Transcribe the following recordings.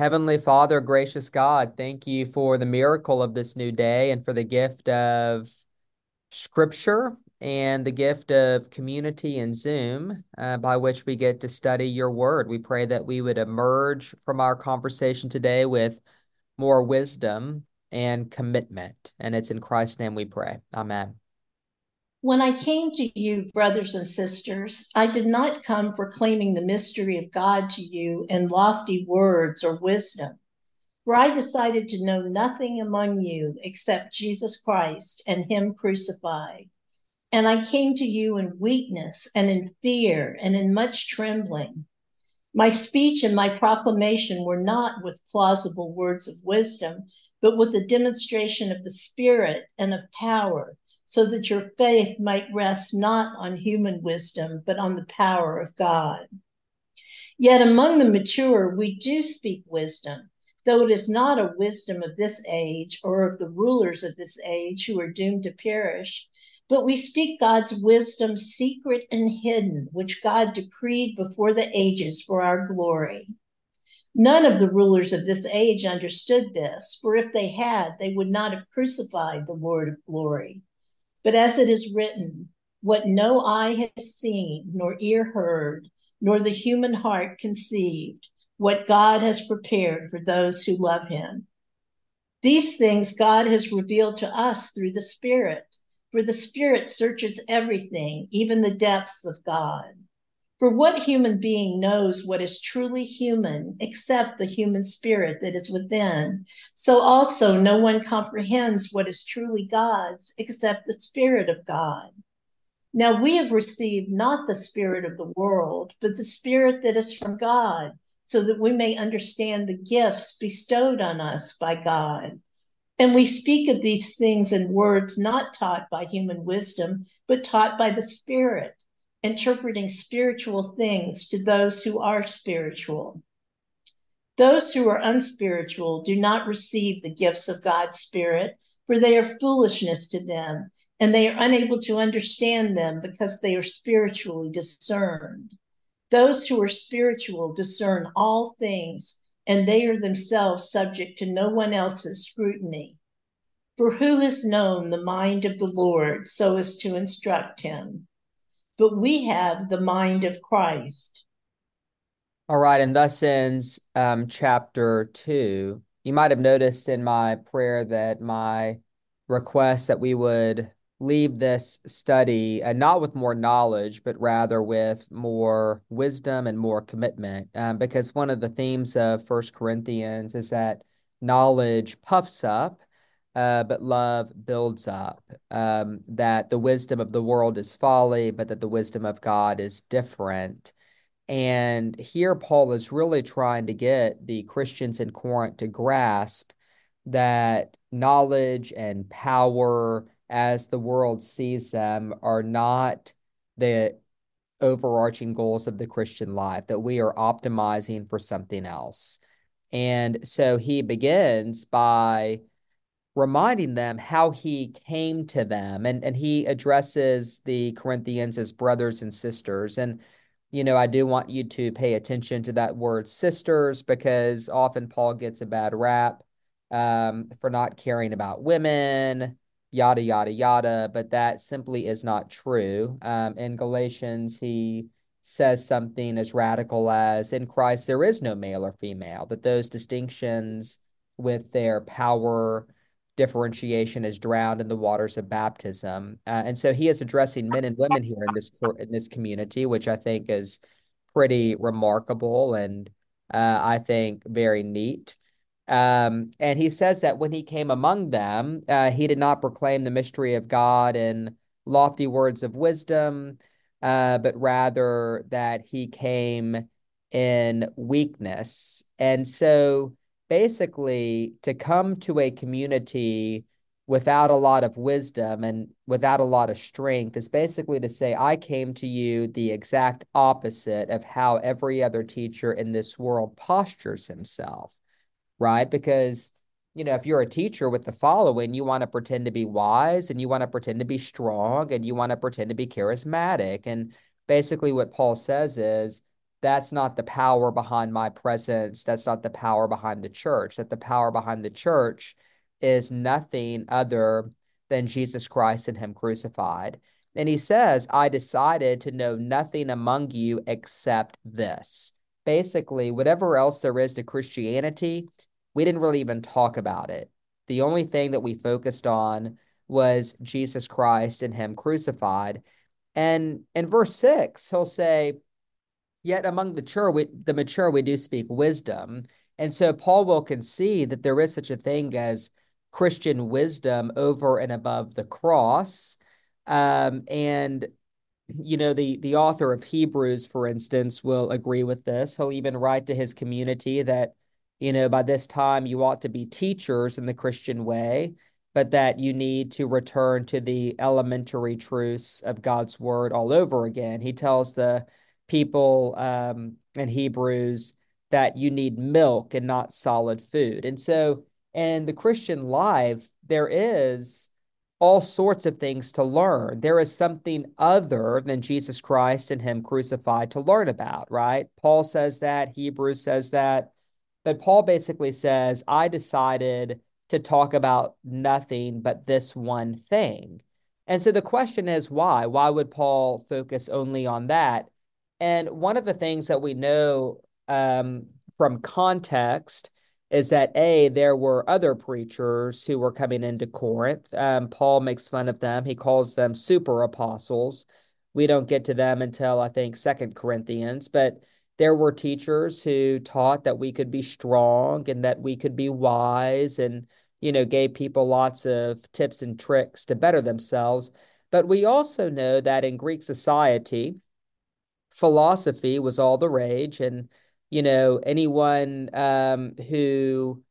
Heavenly Father, gracious God, thank you for the miracle of this new day and for the gift of scripture and the gift of community and Zoom uh, by which we get to study your word. We pray that we would emerge from our conversation today with more wisdom and commitment. And it's in Christ's name we pray. Amen. When I came to you, brothers and sisters, I did not come proclaiming the mystery of God to you in lofty words or wisdom, for I decided to know nothing among you except Jesus Christ and Him crucified. And I came to you in weakness and in fear and in much trembling. My speech and my proclamation were not with plausible words of wisdom, but with a demonstration of the Spirit and of power so that your faith might rest not on human wisdom, but on the power of God. Yet among the mature, we do speak wisdom, though it is not a wisdom of this age or of the rulers of this age who are doomed to perish, but we speak God's wisdom, secret and hidden, which God decreed before the ages for our glory. None of the rulers of this age understood this, for if they had, they would not have crucified the Lord of glory. But as it is written, what no eye has seen, nor ear heard, nor the human heart conceived, what God has prepared for those who love him. These things God has revealed to us through the Spirit, for the Spirit searches everything, even the depths of God. For what human being knows what is truly human except the human spirit that is within? So also no one comprehends what is truly God's except the Spirit of God. Now we have received not the Spirit of the world, but the Spirit that is from God, so that we may understand the gifts bestowed on us by God. And we speak of these things in words not taught by human wisdom, but taught by the Spirit interpreting spiritual things to those who are spiritual. Those who are unspiritual do not receive the gifts of God's Spirit, for they are foolishness to them, and they are unable to understand them because they are spiritually discerned. Those who are spiritual discern all things, and they are themselves subject to no one else's scrutiny. For who has known the mind of the Lord so as to instruct him? But we have the mind of Christ. All right, and thus ends um, chapter two. You might have noticed in my prayer that my request that we would leave this study uh, not with more knowledge, but rather with more wisdom and more commitment. Um, because one of the themes of First Corinthians is that knowledge puffs up, uh, but love builds up. Um, that the wisdom of the world is folly, but that the wisdom of God is different. And here, Paul is really trying to get the Christians in Corinth to grasp that knowledge and power, as the world sees them, are not the overarching goals of the Christian life, that we are optimizing for something else. And so he begins by reminding them how he came to them and and he addresses the Corinthians as brothers and sisters. And you know I do want you to pay attention to that word sisters because often Paul gets a bad rap um, for not caring about women yada yada yada but that simply is not true. Um, in Galatians he says something as radical as in Christ there is no male or female that those distinctions with their power differentiation is drowned in the waters of baptism. Uh, and so he is addressing men and women here in this in this community, which I think is pretty remarkable and uh, I think very neat. Um, and he says that when he came among them, uh, he did not proclaim the mystery of God in lofty words of wisdom, uh, but rather that he came in weakness. And so basically to come to a community without a lot of wisdom and without a lot of strength is basically to say, I came to you the exact opposite of how every other teacher in this world postures himself, right? Because, you know, if you're a teacher with the following, you want to pretend to be wise and you want to pretend to be strong and you want to pretend to be charismatic. And basically, what Paul says is, that's not the power behind my presence. That's not the power behind the church. That the power behind the church is nothing other than Jesus Christ and Him crucified. And he says, I decided to know nothing among you except this. Basically, whatever else there is to Christianity, we didn't really even talk about it. The only thing that we focused on was Jesus Christ and Him crucified. And in verse six, he'll say, Yet among the mature, we, the mature, we do speak wisdom. And so Paul will concede that there is such a thing as Christian wisdom over and above the cross. Um, and you know, the the author of Hebrews, for instance, will agree with this. He'll even write to his community that, you know, by this time you ought to be teachers in the Christian way, but that you need to return to the elementary truths of God's word all over again. He tells the people um, in Hebrews that you need milk and not solid food. And so in the Christian life, there is all sorts of things to learn. There is something other than Jesus Christ and Him crucified to learn about, right? Paul says that, Hebrews says that. But Paul basically says, I decided to talk about nothing but this one thing. And so the question is why? Why would Paul focus only on that? And one of the things that we know um, from context is that A, there were other preachers who were coming into Corinth. Um, Paul makes fun of them, he calls them super apostles. We don't get to them until I think Second Corinthians, but there were teachers who taught that we could be strong and that we could be wise and you know gave people lots of tips and tricks to better themselves but we also know that in greek society philosophy was all the rage and you know anyone um, who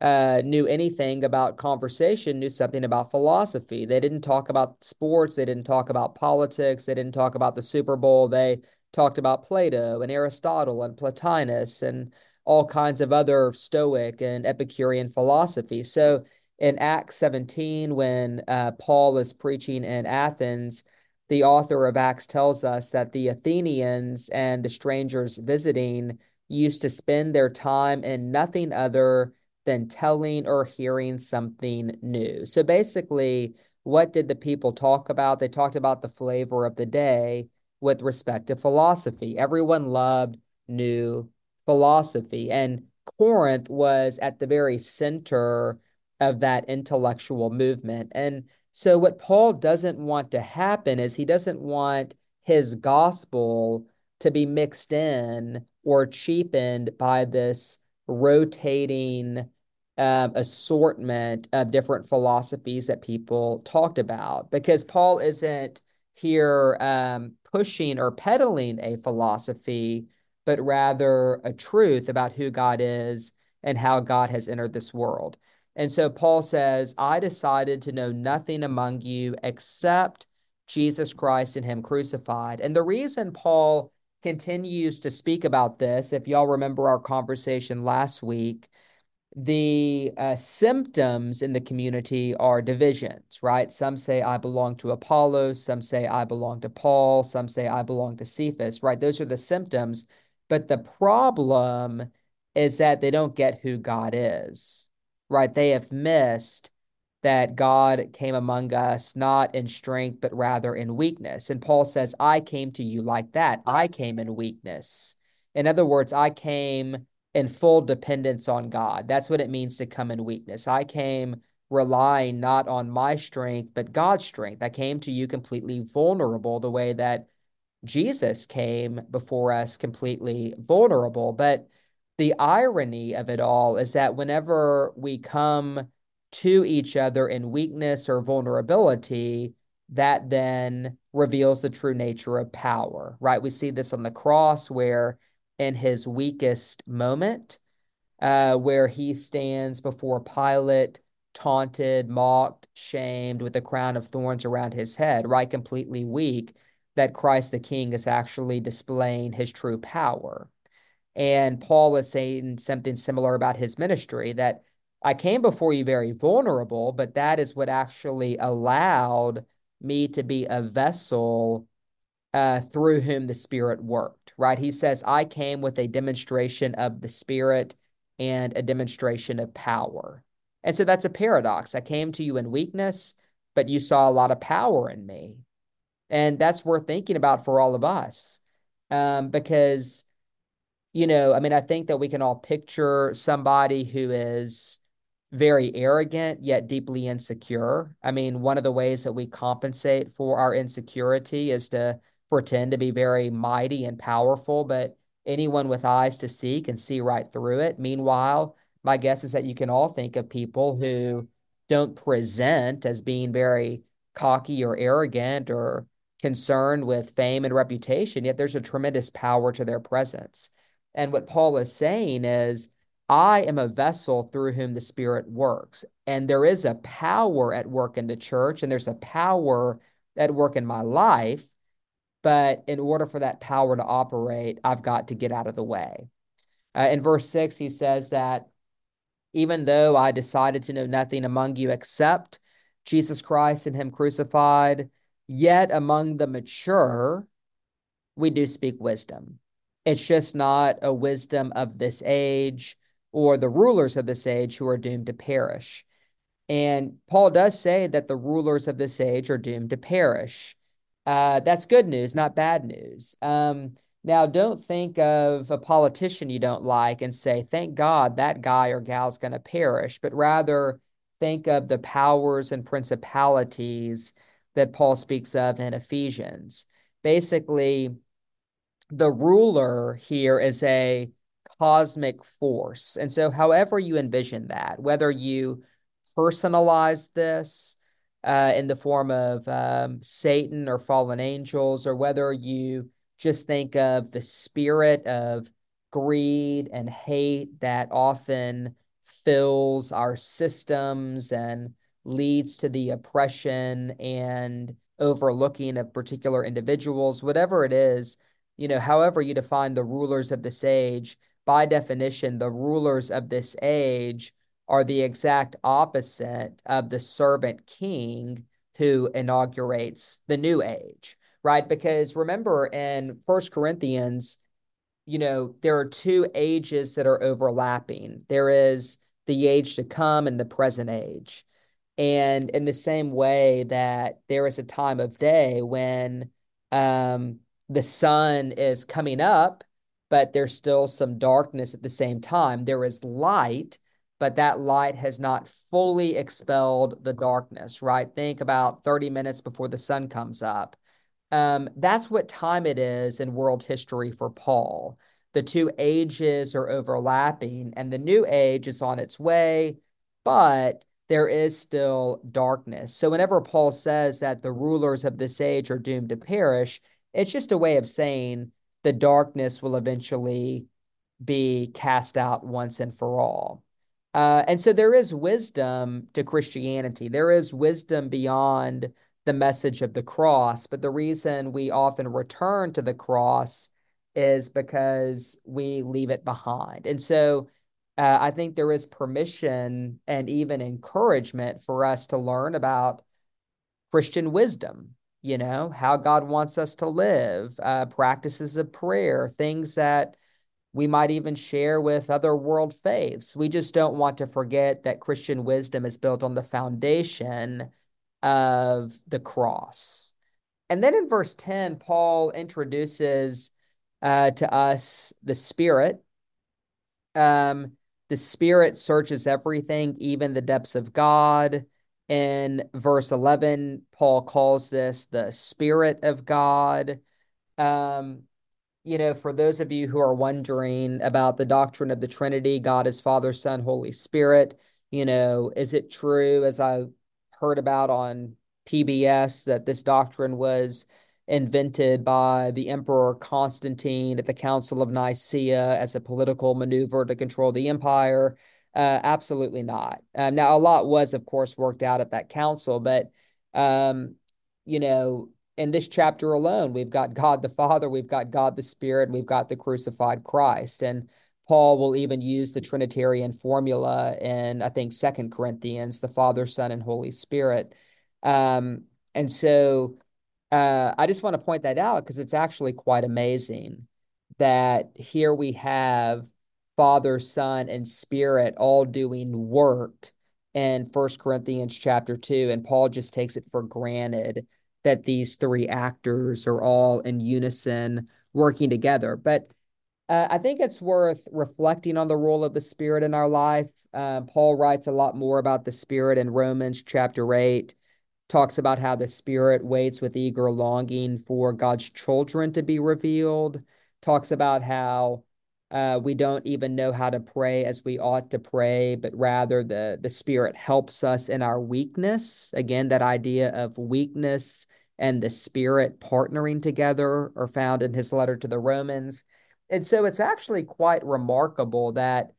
uh, knew anything about conversation knew something about philosophy. They didn't talk about sports they didn't talk about politics they didn't talk about the super bowl they talked about plato and aristotle and plotinus and all kinds of other stoic and epicurean philosophy. So in acts 17 when uh, paul is preaching in athens the author of Acts tells us that the Athenians and the strangers visiting used to spend their time in nothing other than telling or hearing something new. So basically, what did the people talk about? They talked about the flavor of the day with respect to philosophy. Everyone loved new philosophy. And Corinth was at the very center of that intellectual movement. And so, what Paul doesn't want to happen is he doesn't want his gospel to be mixed in or cheapened by this rotating um, assortment of different philosophies that people talked about. Because Paul isn't here um, pushing or peddling a philosophy, but rather a truth about who God is and how God has entered this world. And so Paul says, I decided to know nothing among you except Jesus Christ and Him crucified. And the reason Paul continues to speak about this, if y'all remember our conversation last week, the uh, symptoms in the community are divisions, right? Some say I belong to Apollos, some say I belong to Paul, some say I belong to Cephas, right? Those are the symptoms. But the problem is that they don't get who God is right? They have missed that God came among us not in strength, but rather in weakness. And Paul says, I came to you like that. I came in weakness. In other words, I came in full dependence on God. That's what it means to come in weakness. I came relying not on my strength, but God's strength. I came to you completely vulnerable, the way that Jesus came before us completely vulnerable. But the irony of it all is that whenever we come to each other in weakness or vulnerability, that then reveals the true nature of power, right? We see this on the cross where, in his weakest moment, uh, where he stands before Pilate, taunted, mocked, shamed, with a crown of thorns around his head, right? Completely weak, that Christ the King is actually displaying his true power. And Paul is saying something similar about his ministry that I came before you very vulnerable, but that is what actually allowed me to be a vessel uh, through whom the Spirit worked, right? He says, I came with a demonstration of the Spirit and a demonstration of power. And so that's a paradox. I came to you in weakness, but you saw a lot of power in me. And that's worth thinking about for all of us. Um, because, you know, I mean, I think that we can all picture somebody who is very arrogant yet deeply insecure. I mean, one of the ways that we compensate for our insecurity is to pretend to be very mighty and powerful, but anyone with eyes to see can see right through it. Meanwhile, my guess is that you can all think of people who don't present as being very cocky or arrogant or concerned with fame and reputation, yet there's a tremendous power to their presence. And what Paul is saying is, I am a vessel through whom the Spirit works. And there is a power at work in the church, and there's a power at work in my life. But in order for that power to operate, I've got to get out of the way. Uh, in verse six, he says that even though I decided to know nothing among you except Jesus Christ and Him crucified, yet among the mature, we do speak wisdom. It's just not a wisdom of this age or the rulers of this age who are doomed to perish. And Paul does say that the rulers of this age are doomed to perish. Uh, that's good news, not bad news. Um, now, don't think of a politician you don't like and say, thank God that guy or gal's going to perish, but rather think of the powers and principalities that Paul speaks of in Ephesians. Basically, the ruler here is a cosmic force. And so, however you envision that, whether you personalize this uh, in the form of um, Satan or fallen angels, or whether you just think of the spirit of greed and hate that often fills our systems and leads to the oppression and overlooking of particular individuals, whatever it is, you know, however you define the rulers of this age, by definition, the rulers of this age are the exact opposite of the servant king who inaugurates the new age, right? Because remember in First Corinthians, you know, there are two ages that are overlapping. There is the age to come and the present age. And in the same way that there is a time of day when um, the sun is coming up but there's still some darkness at the same time. There is light, but that light has not fully expelled the darkness, right? Think about 30 minutes before the sun comes up. Um, that's what time it is in world history for Paul. The two ages are overlapping, and the new age is on its way, but there is still darkness. So, whenever Paul says that the rulers of this age are doomed to perish, it's just a way of saying the darkness will eventually be cast out once and for all. Uh, and so there is wisdom to Christianity. There is wisdom beyond the message of the cross. But the reason we often return to the cross is because we leave it behind. And so uh, I think there is permission and even encouragement for us to learn about Christian wisdom you know, how God wants us to live, uh, practices of prayer, things that we might even share with other world faiths. We just don't want to forget that Christian wisdom is built on the foundation of the cross. And then in verse 10, Paul introduces uh, to us the Spirit. Um, the Spirit searches everything, even the depths of God. In verse 11, Paul calls this the Spirit of God. Um, you know, for those of you who are wondering about the doctrine of the Trinity, God is Father, Son, Holy Spirit, you know, is it true, as I heard about on PBS, that this doctrine was invented by the Emperor Constantine at the Council of Nicaea as a political maneuver to control the empire? Uh, absolutely not. Um, now, a lot was, of course, worked out at that council, but, um, you know, in this chapter alone, we've got God the Father, we've got God the Spirit, we've got the crucified Christ. And Paul will even use the Trinitarian formula in, I think, Second Corinthians, the Father, Son, and Holy Spirit. Um, and so uh, I just want to point that out because it's actually quite amazing that here we have Father, Son, and Spirit all doing work in First Corinthians chapter 2, and Paul just takes it for granted that these three actors are all in unison working together. But uh, I think it's worth reflecting on the role of the Spirit in our life. Uh, Paul writes a lot more about the Spirit in Romans chapter 8, talks about how the Spirit waits with eager longing for God's children to be revealed, talks about how uh, we don't even know how to pray as we ought to pray, but rather the, the Spirit helps us in our weakness. Again, that idea of weakness and the Spirit partnering together are found in his letter to the Romans. And so it's actually quite remarkable that,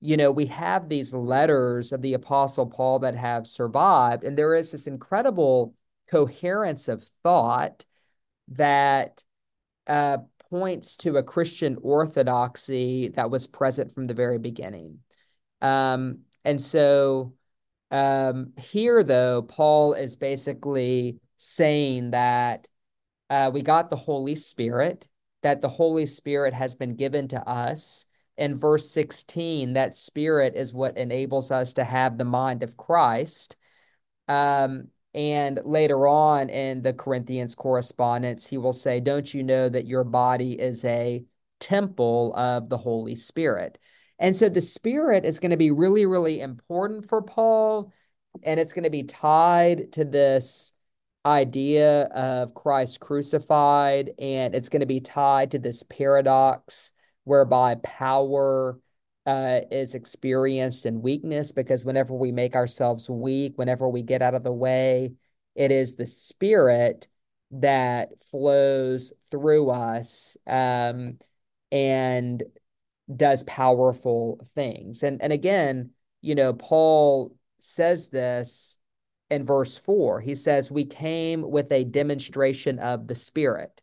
you know, we have these letters of the Apostle Paul that have survived, and there is this incredible coherence of thought that uh, points to a Christian orthodoxy that was present from the very beginning. Um, and so um, here, though, Paul is basically saying that uh, we got the Holy Spirit that the Holy Spirit has been given to us. In verse 16, that Spirit is what enables us to have the mind of Christ. Um, and later on in the Corinthians correspondence, he will say, Don't you know that your body is a temple of the Holy Spirit? And so the Spirit is going to be really, really important for Paul. And it's going to be tied to this idea of Christ crucified, and it's going to be tied to this paradox whereby power uh, is experienced in weakness because whenever we make ourselves weak, whenever we get out of the way, it is the spirit that flows through us um, and does powerful things. And and again, you know, Paul says this in verse 4. He says, We came with a demonstration of the Spirit.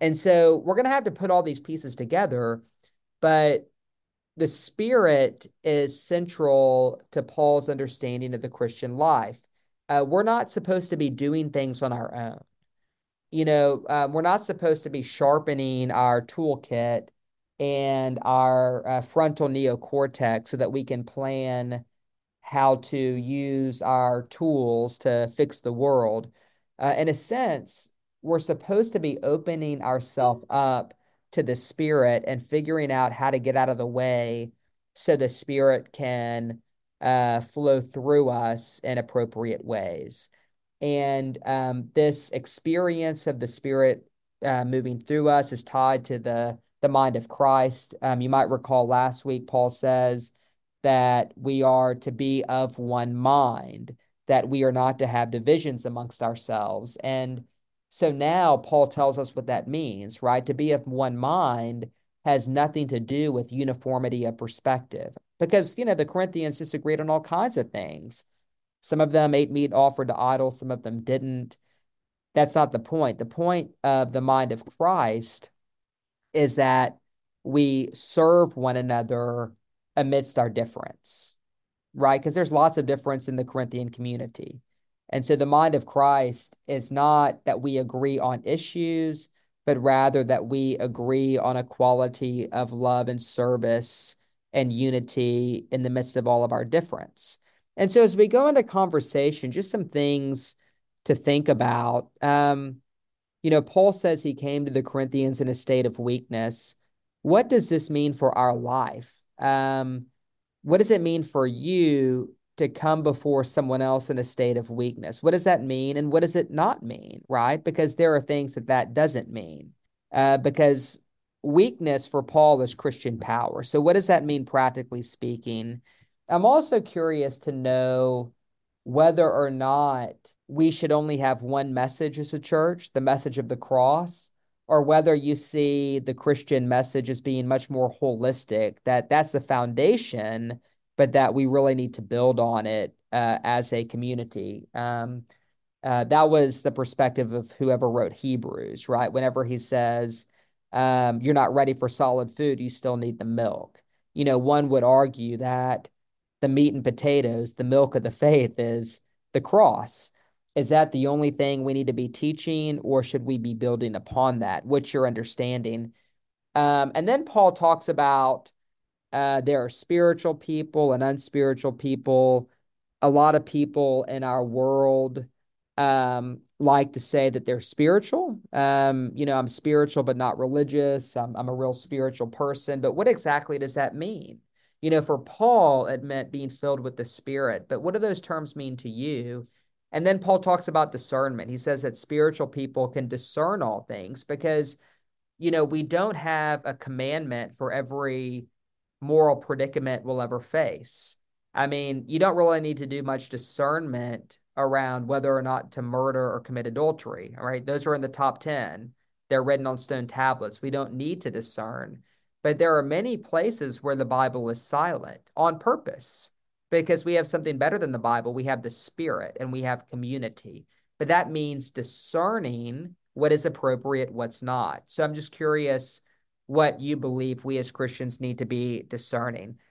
And so we're going to have to put all these pieces together, but the Spirit is central to Paul's understanding of the Christian life. Uh, we're not supposed to be doing things on our own. You know, um, we're not supposed to be sharpening our toolkit and our uh, frontal neocortex so that we can plan how to use our tools to fix the world. Uh, in a sense, we're supposed to be opening ourselves up to the spirit and figuring out how to get out of the way so the spirit can uh, flow through us in appropriate ways. And um, this experience of the spirit uh, moving through us is tied to the the mind of Christ. Um, you might recall last week, Paul says that we are to be of one mind, that we are not to have divisions amongst ourselves. And so now Paul tells us what that means, right? To be of one mind has nothing to do with uniformity of perspective because, you know, the Corinthians disagreed on all kinds of things. Some of them ate meat offered to idols, some of them didn't. That's not the point. The point of the mind of Christ is that we serve one another amidst our difference, right? Because there's lots of difference in the Corinthian community. And so the mind of Christ is not that we agree on issues, but rather that we agree on a quality of love and service and unity in the midst of all of our difference. And so as we go into conversation, just some things to think about. Um, you know, Paul says he came to the Corinthians in a state of weakness. What does this mean for our life? um, what does it mean for you to come before someone else in a state of weakness? What does that mean? And what does it not mean? Right? Because there are things that that doesn't mean. Uh, because weakness for Paul is Christian power. So, what does that mean practically speaking? I'm also curious to know whether or not we should only have one message as a church, the message of the cross, or whether you see the Christian message as being much more holistic, that that's the foundation, but that we really need to build on it uh, as a community. Um, uh, that was the perspective of whoever wrote Hebrews, right? Whenever he says, um, you're not ready for solid food, you still need the milk. You know, one would argue that the meat and potatoes, the milk of the faith is the cross is that the only thing we need to be teaching or should we be building upon that what's your understanding Um, and then Paul talks about uh, there are spiritual people and unspiritual people. A lot of people in our world um, like to say that they're spiritual. Um, you know, I'm spiritual but not religious. I'm, I'm a real spiritual person. But what exactly does that mean? You know, for Paul, it meant being filled with the Spirit. But what do those terms mean to you? And then Paul talks about discernment. He says that spiritual people can discern all things because, you know, we don't have a commandment for every moral predicament we'll ever face. I mean, you don't really need to do much discernment around whether or not to murder or commit adultery. All right. Those are in the top 10. They're written on stone tablets. We don't need to discern. But there are many places where the Bible is silent on purpose because we have something better than the Bible. We have the Spirit and we have community. But that means discerning what is appropriate, what's not. So I'm just curious what you believe we as Christians need to be discerning.